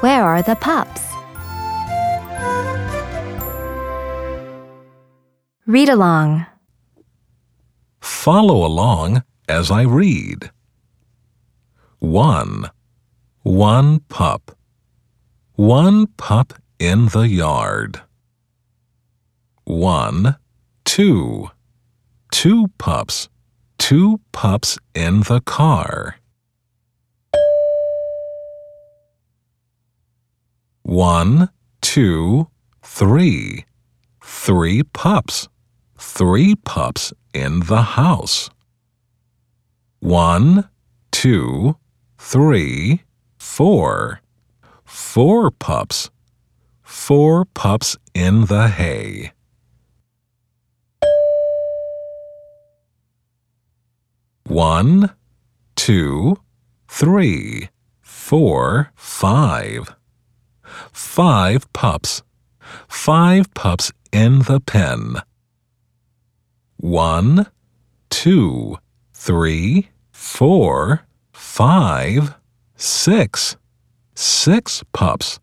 Where are the pups? Read along. Follow along as I read. 1. One pup. One pup in the yard. 1. Two. Two pups. Two pups in the car. 1. Two. Three. Three pups. Three pups in the house. 1. Two. Three. Four. Four pups. Four pups in the hay. One, two, three, four, five. Five pups. Five pups in the pen. One, two, three, four, five, six. Six pups.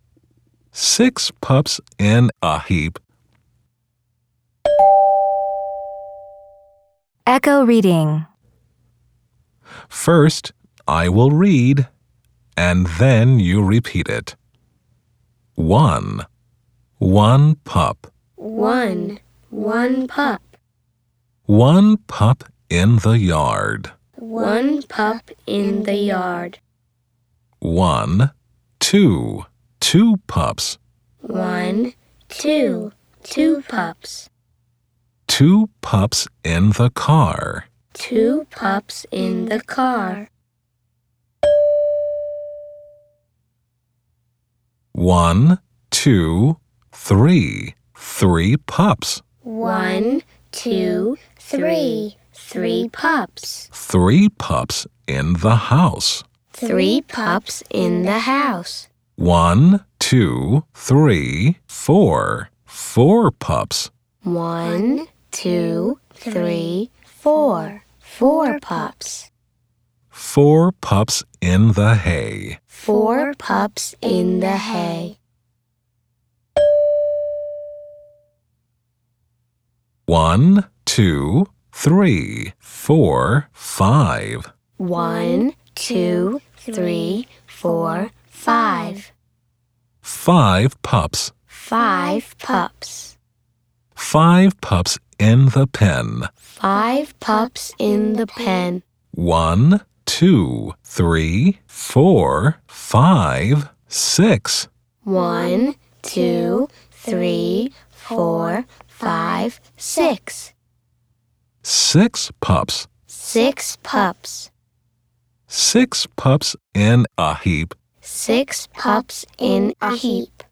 Six pups in a heap. Echo reading. First, I will read, and then you repeat it. One. One pup. One. One pup. One pup in the yard. One pup in the yard. One. Two. Two pups. One, two, two pups. Two pups in the car. Two pups in the car. One, two, three. Three pups. One, two, three. Three pups. Three pups in the house. Three pups in the house. One, two, three, four. Four pups. One, two, three, four. Four pups. Four pups in the hay. Four pups in the hay. One, two, three, four, five. One, two, three, four, five. Five pups. Five pups. Five pups in the pen. Five pups in the pen. One, two, three, four, five, six. One, two, three, four, five, six. Six pups. Six pups. Six pups in a heap. Six pups in a heap.